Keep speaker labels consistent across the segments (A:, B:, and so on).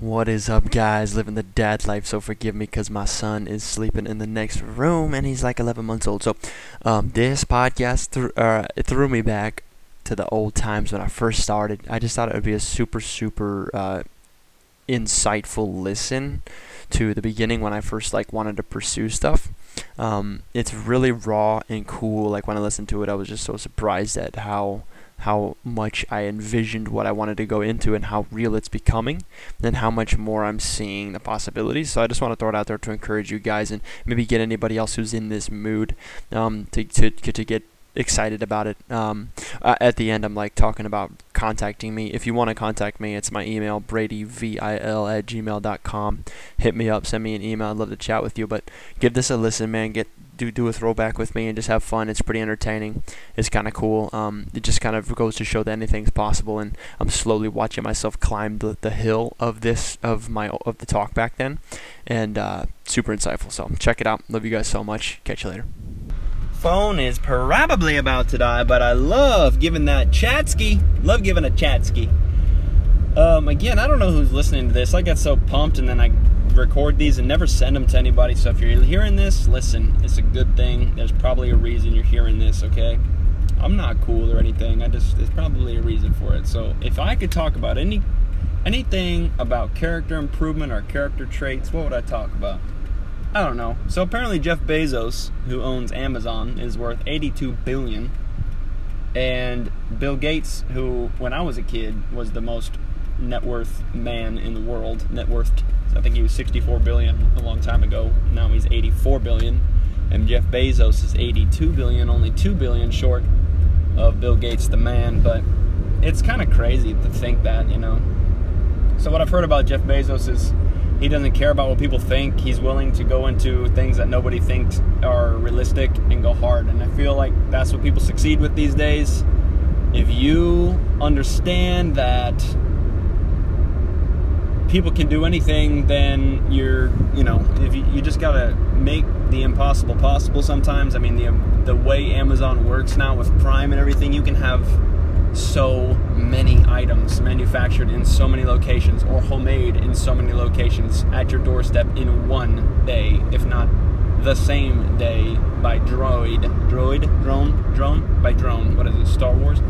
A: What is up, guys? Living the dad life, so forgive me because my son is sleeping in the next room and he's like 11 months old. So, um, this podcast th- uh, it threw me back to the old times when I first started. I just thought it would be a super, super uh, insightful listen to the beginning when I first like wanted to pursue stuff. Um, it's really raw and cool. Like when I listened to it, I was just so surprised at how how much I envisioned what I wanted to go into and how real it's becoming, and how much more I'm seeing the possibilities. So I just want to throw it out there to encourage you guys and maybe get anybody else who's in this mood um, to, to, to get excited about it. Um, uh, at the end, I'm like talking about contacting me. If you want to contact me, it's my email, bradyvil at gmail.com. Hit me up, send me an email. I'd love to chat with you. But give this a listen, man. Get do do a throwback with me and just have fun. It's pretty entertaining. It's kind of cool. Um, it just kind of goes to show that anything's possible. And I'm slowly watching myself climb the, the hill of this of my of the talk back then, and uh, super insightful. So check it out. Love you guys so much. Catch you later
B: phone is probably about to die, but I love giving that chatsky. Love giving a chatsky. Um, again, I don't know who's listening to this. I got so pumped, and then I record these and never send them to anybody. So if you're hearing this, listen. It's a good thing. There's probably a reason you're hearing this. Okay. I'm not cool or anything. I just there's probably a reason for it. So if I could talk about any anything about character improvement or character traits, what would I talk about? I don't know. So apparently Jeff Bezos, who owns Amazon, is worth 82 billion. And Bill Gates, who when I was a kid was the most net worth man in the world, net worth I think he was 64 billion a long time ago. Now he's 84 billion. And Jeff Bezos is 82 billion, only 2 billion short of Bill Gates the man, but it's kind of crazy to think that, you know. So what I've heard about Jeff Bezos is he doesn't care about what people think. He's willing to go into things that nobody thinks are realistic and go hard. And I feel like that's what people succeed with these days. If you understand that people can do anything, then you're, you know, if you, you just gotta make the impossible possible sometimes. I mean, the, the way Amazon works now with Prime and everything, you can have so many items manufactured in so many locations or homemade in so many locations at your doorstep in one day, if not the same day by droid. Droid? Drone? Drone? By drone. What is it? Star Wars?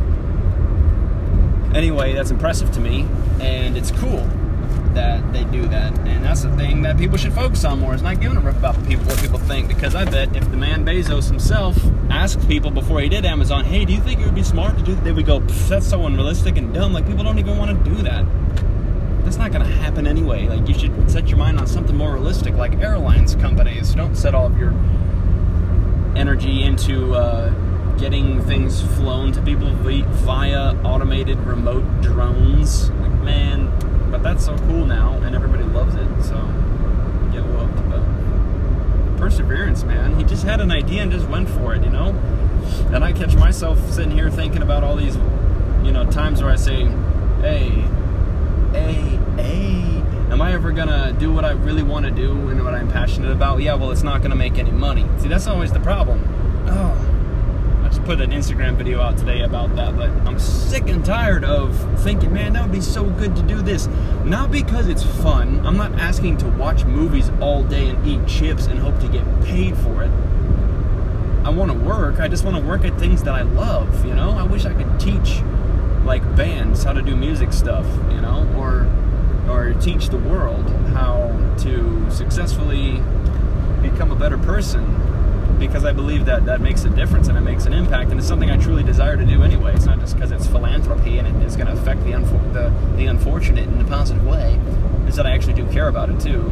B: Anyway, that's impressive to me, and it's cool that they do that. And that's the thing that people should focus on more. Is not giving a rip about people what people think. Because I bet if the man Bezos himself asked people before he did Amazon, "Hey, do you think it would be smart to do?" that? They would go, "That's so unrealistic and dumb. Like people don't even want to do that." That's not going to happen anyway. Like you should set your mind on something more realistic, like airlines companies. Don't set all of your energy into uh, getting things flown to people via automated remote drones. Like man, but that's so cool now, and everybody loves it. So get whooped. But perseverance, man. He just had an idea and just went for it, you know. And I catch myself sitting here thinking about all these, you know, times where I say, "Hey, hey, hey." Am I ever gonna do what I really want to do and what I'm passionate about? Yeah, well, it's not gonna make any money. See, that's always the problem. Oh, put an Instagram video out today about that, but I'm sick and tired of thinking, man, that would be so good to do this. Not because it's fun. I'm not asking to watch movies all day and eat chips and hope to get paid for it. I want to work. I just want to work at things that I love, you know? I wish I could teach like bands how to do music stuff, you know, or or teach the world how to successfully become a better person because I believe that that makes a difference and it makes an impact, and it's something I truly desire to do anyway. It's not just because it's philanthropy and it is going to affect the, unfo- the the unfortunate in a positive way. Is that I actually do care about it too.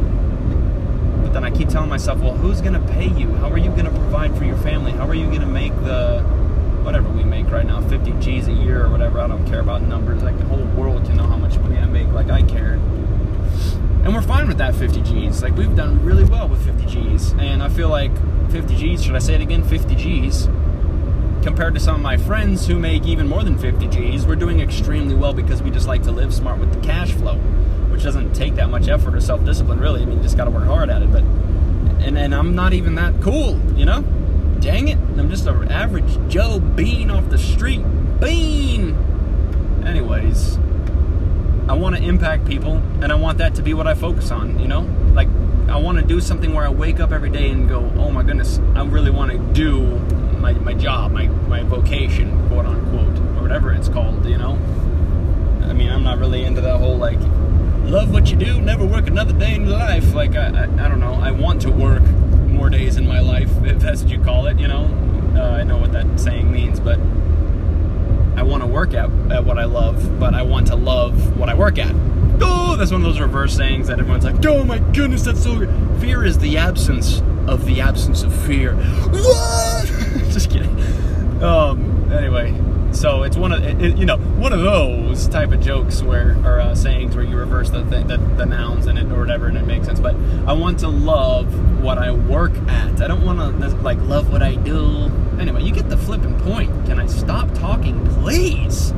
B: But then I keep telling myself, well, who's going to pay you? How are you going to provide for your family? How are you going to make the whatever we make right now, 50 G's a year or whatever? I don't care about numbers. Like the whole world can know how much money I make, like With that 50 G's. Like we've done really well with 50 G's, and I feel like 50 G's, should I say it again? 50 G's. Compared to some of my friends who make even more than 50 G's, we're doing extremely well because we just like to live smart with the cash flow, which doesn't take that much effort or self discipline, really. I mean, you just got to work hard at it. But, and, and I'm not even that cool, you know? Dang it. I'm just an average Joe Bean off the street. Bean! Anyways, I want to impact people, and I want that to be what I focus on. You know, like I want to do something where I wake up every day and go, oh my goodness, I really want to do my, my job, my, my vocation, quote unquote, or whatever it's called, you know? I mean, I'm not really into that whole like, love what you do, never work another day in your life. Like, I, I, I don't know, I want to work more days in my life, if that's what you call it, you know? Uh, I know what that saying means, but I want to work at, at what I love, but I want to love what I work at. Oh, that's one of those reverse sayings that everyone's like, oh my goodness, that's so good. Fear is the absence of the absence of fear. What? Just kidding. Um, anyway, so it's one of it, you know one of those type of jokes where or uh, sayings where you reverse the, th- the the nouns and it or whatever and it makes sense. But I want to love what I work at. I don't want to like love what I do. Anyway, you get the flipping point. Can I stop talking, please?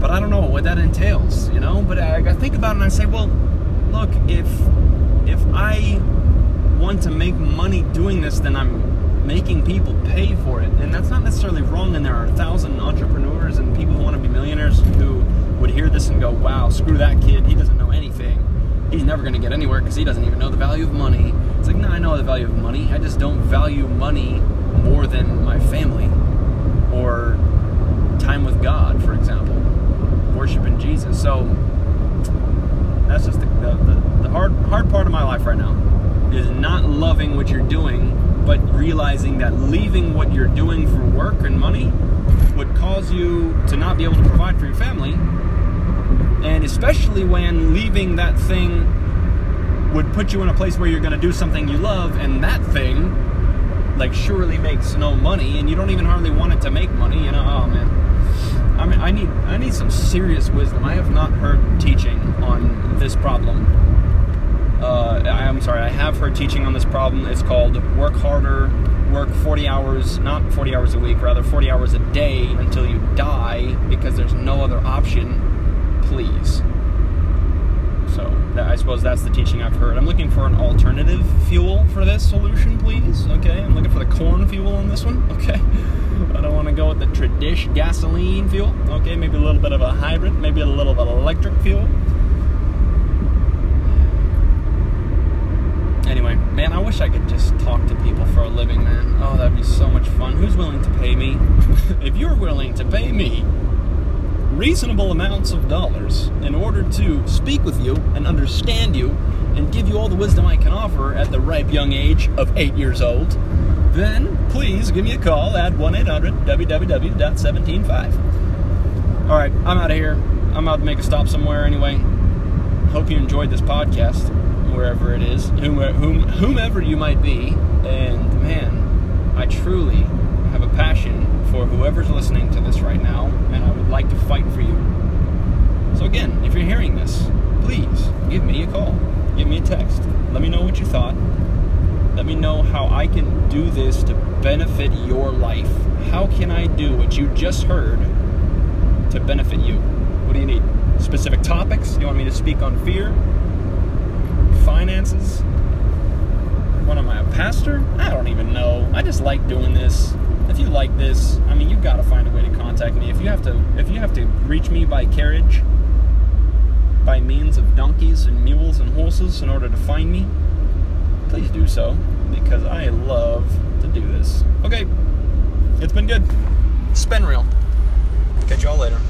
B: but I don't know what that entails, you know. But I, I think about it and I say, well, look, if if I want to make money doing this, then I'm making people pay for it, and that's not necessarily wrong. And there are a thousand entrepreneurs and people who want to be millionaires who would hear this and go, "Wow, screw that kid. He doesn't know anything. He's never going to get anywhere because he doesn't even know the value of money." It's like, no, I know the value of money. I just don't value money more than my family or time with God, for example, worshiping Jesus. So that's just the, the, the, the hard hard part of my life right now is not loving what you're doing, but realizing that leaving what you're doing for work and money would cause you to not be able to provide for your family, and especially when leaving that thing would put you in a place where you're going to do something you love, and that thing like surely makes no money, and you don't even hardly want it to make money. You know, oh man. I mean, I need I need some serious wisdom. I have not heard teaching this problem. Uh, I'm sorry, I have heard teaching on this problem. It's called work harder, work 40 hours, not 40 hours a week, rather 40 hours a day until you die because there's no other option. Please. So that, I suppose that's the teaching I've heard. I'm looking for an alternative fuel for this solution, please. Okay, I'm looking for the corn fuel on this one. Okay, I don't want to go with the tradish gasoline fuel. Okay, maybe a little bit of a hybrid, maybe a little bit of electric fuel. Anyway, man, I wish I could just talk to people for a living, man. Oh, that'd be so much fun. Who's willing to pay me? if you're willing to pay me reasonable amounts of dollars in order to speak with you and understand you and give you all the wisdom I can offer at the ripe young age of eight years old, then please give me a call at 1 800 www.175. All right, I'm out of here. I'm out to make a stop somewhere anyway. Hope you enjoyed this podcast, wherever it is, whom, whom, whomever you might be. And man, I truly have a passion for whoever's listening to this right now, and I would like to fight for you. So, again, if you're hearing this, please give me a call, give me a text. Let me know what you thought. Let me know how I can do this to benefit your life. How can I do what you just heard to benefit you? What do you need? Specific topics? You want me to speak on fear? Finances? What am I, a pastor? I don't even know. I just like doing this. If you like this, I mean, you've got to find a way to contact me. If you have to, if you have to reach me by carriage, by means of donkeys and mules and horses in order to find me, please do so because I love to do this. Okay, it's been good. Spin real. Catch y'all later.